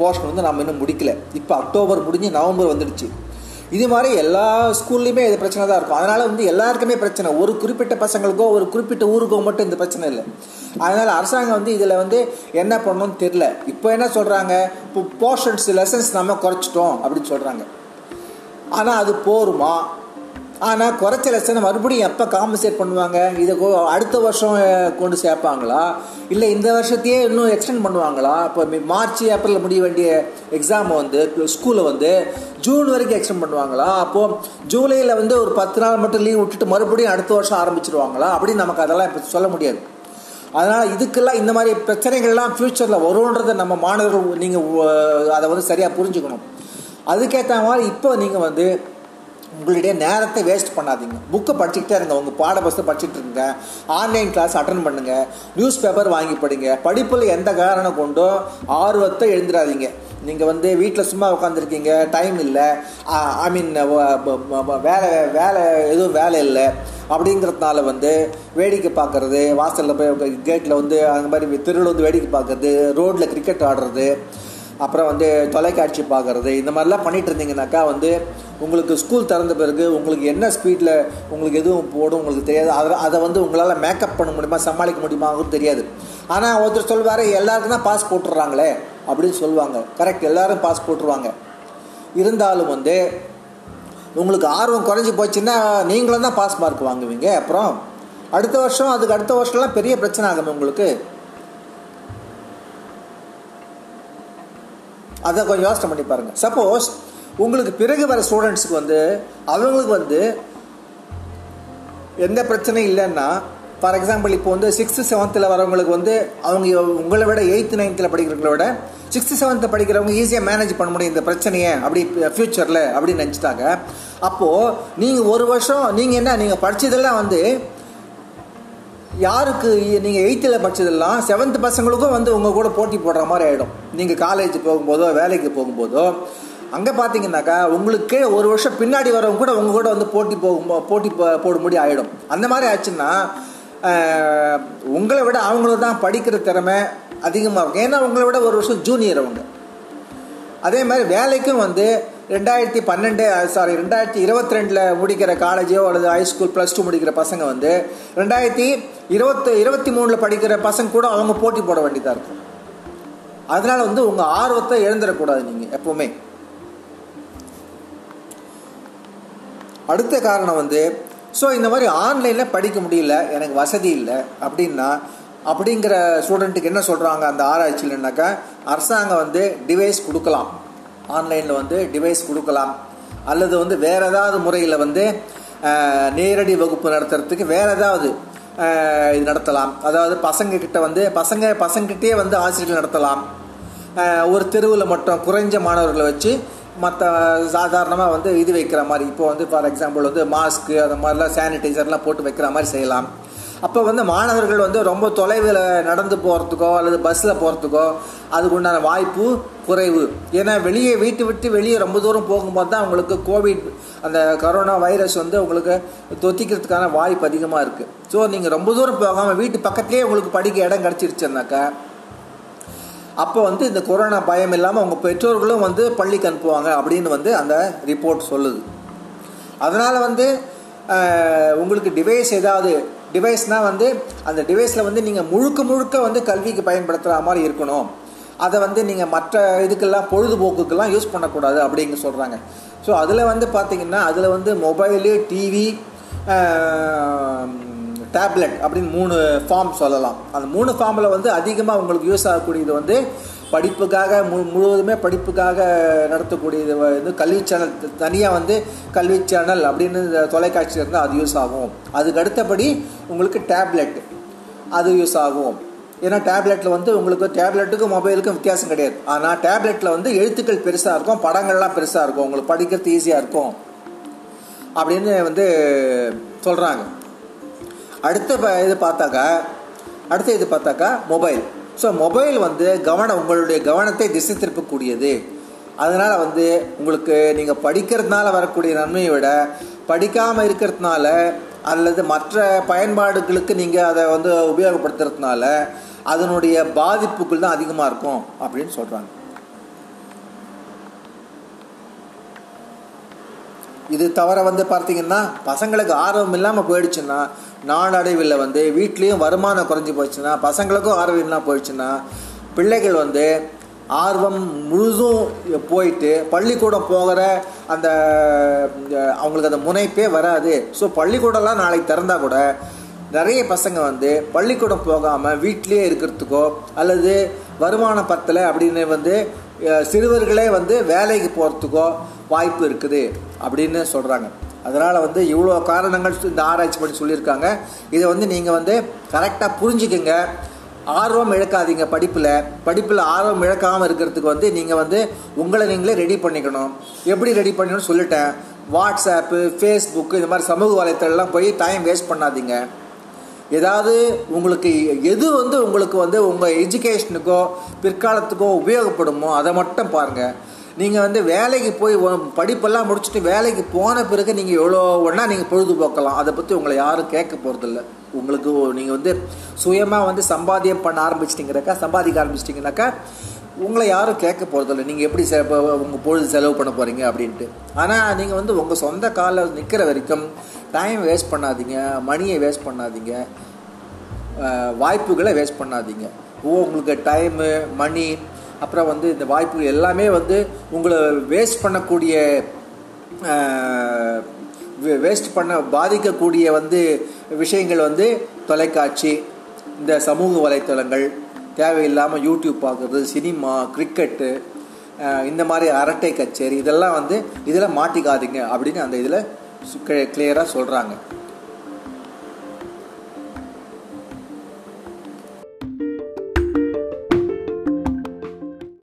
போர்ஷன் வந்து நம்ம இன்னும் முடிக்கல. இப்போ அக்டோபர் முடிஞ்சு நவம்பர் வந்துடுச்சு. இது மாதிரி எல்லா ஸ்கூல்லையுமே இது பிரச்சனை தான் இருக்கும். அதனால் வந்து எல்லாருக்குமே பிரச்சனை. ஒரு குறிப்பிட்ட பசங்களுக்கோ ஒரு குறிப்பிட்ட ஊருக்கோ மட்டும் இந்த பிரச்சனை இல்லை. அதனால் அரசாங்கம் வந்து இதில் வந்து என்ன பண்ணணும்னு தெரில இப்போ என்ன சொல்கிறாங்க இப்போ போர்ஷன்ஸ் லெசன்ஸ் நம்ம குறைச்சிட்டோம் அப்படின்னு சொல்கிறாங்க ஆனால் அது போருமா? ஆனால் குறைச்ச லட்சணம் மறுபடியும் எப்போ காம்பன்சேட் பண்ணுவாங்க? இதை அடுத்த வருஷம் கொண்டு சேர்ப்பாங்களா? இல்லை இந்த வருஷத்தையே இன்னும் எக்ஸ்டெண்ட் பண்ணுவாங்களா? இப்போ மார்ச் ஏப்ரலில் முடிய வேண்டிய எக்ஸாம் வந்து ஸ்கூலில் வந்து ஜூன் வரைக்கும் எக்ஸ்டெண்ட் பண்ணுவாங்களா? அப்போது ஜூலையில் வந்து ஒரு பத்து நாள் மட்டும் லீவ் விட்டுட்டு மறுபடியும் அடுத்த வருஷம் ஆரம்பிச்சிருவாங்களா? அப்படின்னு நமக்கு அதெல்லாம் இப்போ சொல்ல முடியாது. அதனால் இதுக்கெல்லாம் இந்த மாதிரி பிரச்சனைகள்லாம் ஃப்யூச்சரில் வரும்ன்றதை நம்ம மாணவர்கள் நீங்கள் அதை வந்து சரியாக புரிஞ்சுக்கணும். அதுக்கேற்ற மாதிரி இப்போ நீங்கள் வந்து உங்களுடைய நேரத்தை வேஸ்ட் பண்ணாதீங்க. புக்கை படிச்சுக்கிட்டே இருங்க. உங்கள் பாட புஸ்தகம் படிச்சுட்டு இருங்க. ஆன்லைன் கிளாஸ் அட்டன் பண்ணுங்கள் நியூஸ் பேப்பர் வாங்கி படிங்க. படிப்பில் எந்த காரணம் கொண்டோ ஆர்வத்தை எழுந்துடாதீங்க நீங்கள் வந்து வீட்டில் சும்மா உட்காந்துருக்கீங்க டைம் இல்லை. ஐ மீன் வேலை வேலை எதுவும் வேலை இல்லை. அப்படிங்கிறதுனால வந்து வேடிக்கை பார்க்குறது வாசலில் போய் கேட்டில் வந்து அந்த மாதிரி திருவிழா வந்து வேடிக்கை பார்க்குறது ரோட்டில் கிரிக்கெட் ஆடுறது அப்புறம் வந்து தொலைக்காட்சி பார்க்குறது இந்த மாதிரிலாம் பண்ணிட்டு இருந்தீங்கன்னாக்கா வந்து உங்களுக்கு ஸ்கூல் திறந்த பிறகு உங்களுக்கு என்ன ஸ்பீடில் உங்களுக்கு எதுவும் போடும் உங்களுக்கு தெரியாது. அதை அதை வந்து உங்களால் மேக்கப் பண்ண முடியுமா சமாளிக்க முடியுமாங்கிறது தெரியாது. ஆனால் ஒருத்தர் சொல்வார் எல்லாருக்கும் தான் பாஸ் போட்டுடுறாங்களே அப்படின்னு சொல்லுவாங்க. கரெக்ட் எல்லாரும் பாஸ் போட்டுருவாங்க. இருந்தாலும் வந்து உங்களுக்கு ஆர்வம் குறைஞ்சி போச்சுன்னா நீங்களும் தான் பாஸ் மார்க் வாங்குவீங்க. அப்புறம் அடுத்த வருஷம் அதுக்கு அடுத்த வருஷம்லாம் பெரிய பிரச்சனை ஆகுமே உங்களுக்கு. அதை கொஞ்சம் யோசனை பண்ணி பாருங்கள் சப்போஸ் உங்களுக்கு பிறகு வர ஸ்டூடெண்ட்ஸுக்கு வந்து அவங்களுக்கு வந்து எந்த பிரச்சனையும் இல்லைன்னா ஃபார் எக்ஸாம்பிள் இப்போ வந்து சிக்ஸ்த்து செவன்த்தில் வரவங்களுக்கு வந்து அவங்க உங்களை விட எயித்து நைன்த்தில் படிக்கிறவங்கள விட சிக்ஸ்த்து செவன்த்து படிக்கிறவங்க ஈஸியாக மேனேஜ் பண்ண முடியும் இந்த பிரச்சனையை அப்படி ஃப்யூச்சரில் அப்படின்னு நினச்சிட்டாங்க. அப்போது நீங்கள் ஒரு வருஷம் நீங்கள் என்ன நீங்கள் படித்ததெல்லாம் வந்து யாருக்கு நீங்கள் எயித்தில் படித்ததெல்லாம் செவன்த் பசங்களுக்கும் வந்து உங்கள் கூட போட்டி போடுற மாதிரி ஆகிடும் நீங்கள் காலேஜ் போகும்போதோ வேலைக்கு போகும்போதோ. அங்கே பார்த்தீங்கன்னாக்கா உங்களுக்கே ஒரு வருஷம் பின்னாடி வரவங்க கூட உங்கள் கூட வந்து போட்டி போகும் போட்டி போ- போடும்படி ஆகிடும் அந்த மாதிரி ஆச்சுன்னா உங்களை விட அவங்களுக்கு தான் படிக்கிற திறமை அதிகமாக இருக்கும். ஏன்னா உங்களை விட ஒரு வருஷம் ஜூனியர் அவங்க. அதே மாதிரி வேலைக்கும் வந்து ரெண்டாயிரத்தி பன்னெண்டு சாரி ரெண்டாயிரத்தி இருபத்தி ரெண்டில் முடிக்கிற காலேஜோ அல்லது ஹைஸ்கூல் ப்ளஸ் டூ முடிக்கிற பசங்க வந்து ரெண்டாயிரத்தி இருபத்தி இருபத்தி மூணில் படிக்கிற பசங்க கூட அவங்க போட்டி போட வேண்டியதாக இருக்கும். அதனால் வந்து உங்கள் ஆர்வத்தை இழந்துடக்கூடாது நீங்கள் எப்போவுமே. அடுத்த காரணம் வந்து ஸோ இந்த மாதிரி ஆன்லைனில் படிக்க முடியல எனக்கு வசதி இல்லை அப்படின்னா அப்படிங்கிற ஸ்டூடெண்ட்டுக்கு என்ன சொல்கிறாங்க அந்த ஆராய்ச்சியில்னாக்கா அரசாங்கம் வந்து டிவைஸ் கொடுக்கலாம். ஆன்லைனில் வந்து டிவைஸ் கொடுக்கலாம். அல்லது வந்து வேறு ஏதாவது முறையில் வந்து நேரடி வகுப்பு நடத்துறதுக்கு வேறு ஏதாவது இது நடத்தலாம். அதாவது பசங்கக்கிட்ட வந்து பசங்க பசங்கக்கிட்டே வந்து ஆசிரியர்கள் நடத்தலாம். ஒரு தெருவில் மட்டும் குறைஞ்ச மாணவர்களை வச்சு மற்ற சாதாரணமாக வந்து இது வைக்கிற மாதிரி. இப்போ வந்து ஃபார் எக்ஸாம்பிள் வந்து மாஸ்க்கு அந்த மாதிரிலாம் சானிடைசர்லாம் போட்டு வைக்கிற மாதிரி செய்யலாம். அப்போ வந்து மாணவர்கள் வந்து ரொம்ப தொலைவில் நடந்து போகிறதுக்கோ அல்லது பஸ்ஸில் போகிறதுக்கோ அதுக்கு உண்டான வாய்ப்பு குறைவு. ஏன்னா வெளியே வீட்டு விட்டு வெளியே ரொம்ப தூரம் போகும்போது தான் உங்களுக்கு கோவிட் அந்த கரோனா வைரஸ் வந்து உங்களுக்கு தொத்திக்கிறதுக்கான வாய்ப்பு அதிகமாக இருக்குது ஸோ நீங்கள் ரொம்ப தூரம் போகாமல் வீட்டு பக்கத்துலேயே உங்களுக்கு படிக்க இடம் கிடச்சிருச்சுனாக்கா அப்போ வந்து இந்த கொரோனா பயம் இல்லாமல் உங்கள் பெற்றோர்களும் வந்து பள்ளிக்கு அனுப்புவாங்க அப்படின்னு வந்து அந்த ரிப்போர்ட் சொல்லுது. அதனால் வந்து உங்களுக்கு டிவைஸ் ஏதாவது டிவைஸ்னால் வந்து அந்த டிவைஸில் வந்து நீங்கள் முழுக்க முழுக்க வந்து கல்விக்கு பயன்படுத்துகிற மாதிரி இருக்கணும். அதை வந்து நீங்கள் மற்ற இதுக்கெல்லாம் பொழுதுபோக்குக்கெல்லாம் யூஸ் பண்ணக்கூடாது அப்படிங்க சொல்கிறாங்க ஸோ அதில் வந்து பார்த்திங்கன்னா அதில் வந்து மொபைலு டிவி டேப்லெட் அப்படின்னு மூணு ஃபார்ம் சொல்லலாம். அந்த மூணு ஃபார்மில் வந்து அதிகமாக உங்களுக்கு யூஸ் ஆகக்கூடியது வந்து படிப்புக்காக மு முழுவதுமே படிப்புக்காக நடத்தக்கூடியது வந்து கல்வி சேனல் தனியாக வந்து கல்வி சேனல் அப்படின்னு இந்த தொலைக்காட்சி இருந்தால் அது யூஸ் ஆகும். அதுக்கு அடுத்தபடி உங்களுக்கு டேப்லெட் அது யூஸ் ஆகும். ஏன்னா டேப்லெட்டில் வந்து உங்களுக்கு டேப்லெட்டுக்கும் மொபைலுக்கும் வித்தியாசம் கிடையாது. ஆனால் டேப்லெட்டில் வந்து எழுத்துக்கள் பெருசாக இருக்கும் படங்கள்லாம் பெருசாக இருக்கும். உங்களுக்கு படிக்கிறது ஈஸியாக இருக்கும். அப்படின்னு வந்து சொல்கிறாங்க அடுத்த ப- இது பார்த்தாக்கா அடுத்த இது பார்த்தாக்கா மொபைல் ஸோ மொபைல் வந்து கவனம் உங்களுடைய கவனத்தை திசை திருப்பக்கூடியது. அதனால் வந்து உங்களுக்கு நீங்கள் படிக்கிறதுனால வரக்கூடிய நன்மையை விட படிக்காமல் இருக்கிறதுனால அல்லது மற்ற பயன்பாடுகளுக்கு நீங்கள் அதை வந்து உபயோகப்படுத்துறதுனால அதனுடைய பாதிப்புகள் தான் அதிகமாக இருக்கும் அப்படின்னு சொல்கிறாங்க இது தவிர வந்து பார்த்தீங்கன்னா பசங்களுக்கு ஆர்வம் இல்லாமல் போயிடுச்சுன்னா நாளடைவில் வந்து வீட்லேயும் வருமானம் குறைஞ்சி போச்சுன்னா பசங்களுக்கும் ஆர்வம் இல்லாமல் போயிடுச்சுன்னா பிள்ளைகள் வந்து ஆர்வம் முழுதும் போயிட்டு பள்ளிக்கூடம் போகிற அந்த அவங்களுக்கு அந்த முனைப்பே வராது. ஸோ பள்ளிக்கூடம்லாம் நாளைக்கு திறந்தால் கூட நிறைய பசங்க வந்து பள்ளிக்கூடம் போகாமல் வீட்டிலேயே இருக்கிறதுக்கோ அல்லது வருமானம் பத்தலை அப்படின்னு வந்து சிறுவர்களே வந்து வேலைக்கு போகிறதுக்கோ வாய்ப்பு இருக்குது அப்படின்னு சொல்கிறாங்க அதனால் வந்து இவ்வளோ காரணங்கள் இந்த ஆராய்ச்சி பண்ணி சொல்லியிருக்காங்க. இதை வந்து நீங்கள் வந்து கரெக்டாக புரிஞ்சுக்கோங்க. ஆர்வம் இழக்காதீங்க படிப்பில். படிப்பில் ஆர்வம் இழக்காமல் இருக்கிறதுக்கு வந்து நீங்கள் வந்து உங்களை நீங்களே ரெடி பண்ணிக்கணும். எப்படி ரெடி பண்ணணும்னு சொல்லிட்டேன். வாட்ஸ்அப்பு ஃபேஸ்புக்கு இந்த மாதிரி சமூக வலைத்தளம்லாம் போய் டைம் வேஸ்ட் பண்ணாதீங்க. ஏதாவது உங்களுக்கு எது வந்து உங்களுக்கு வந்து உங்கள் எஜுகேஷனுக்கோ பிற்காலத்துக்கோ உபயோகப்படுமோ அதை மட்டும் பாருங்கள் நீங்கள் வந்து வேலைக்கு போய் படிப்பெல்லாம் முடிச்சுட்டு வேலைக்கு போன பிறகு நீங்கள் எவ்வளோ ஒன்றா நீங்கள் பொழுதுபோக்கலாம். அதை பற்றி உங்களை யாரும் கேட்க போகிறதில்ல உங்களுக்கு நீங்கள் வந்து சுயமாக வந்து சம்பாத்தியம் பண்ண ஆரம்பிச்சிட்டிங்கிறக்கா சம்பாதிக்க ஆரம்பிச்சிட்டிங்கனாக்கா உங்களை யாரும் கேட்க போகிறதில்ல நீங்கள் எப்படி செ உங்கள் பொழுது செலவு பண்ண போகிறீங்க அப்படின்ட்டு. ஆனால் நீங்கள் வந்து உங்கள் சொந்த காலில் நிற்கிற வரைக்கும் டைம் வேஸ்ட் பண்ணாதீங்க மணியை வேஸ்ட் பண்ணாதீங்க வாய்ப்புகளை வேஸ்ட் பண்ணாதீங்க. ஓ உங்களுக்கு டைமு மணி அப்புறம் வந்து இந்த வாய்ப்புகள் எல்லாமே வந்து உங்களை வேஸ்ட் பண்ணக்கூடிய வேஸ்ட் பண்ண பாதிக்கக்கூடிய வந்து விஷயங்கள் வந்து தொலைக்காட்சி இந்த சமூக வலைத்தளங்கள் தேவையில்லாமல் யூடியூப் பார்க்குறது சினிமா கிரிக்கெட்டு இந்த மாதிரி அரட்டை கச்சேரி இதெல்லாம் வந்து இதில் மாட்டிக்காதீங்க அப்படின்னு அந்த இதில் கிளியராக சொல்கிறாங்க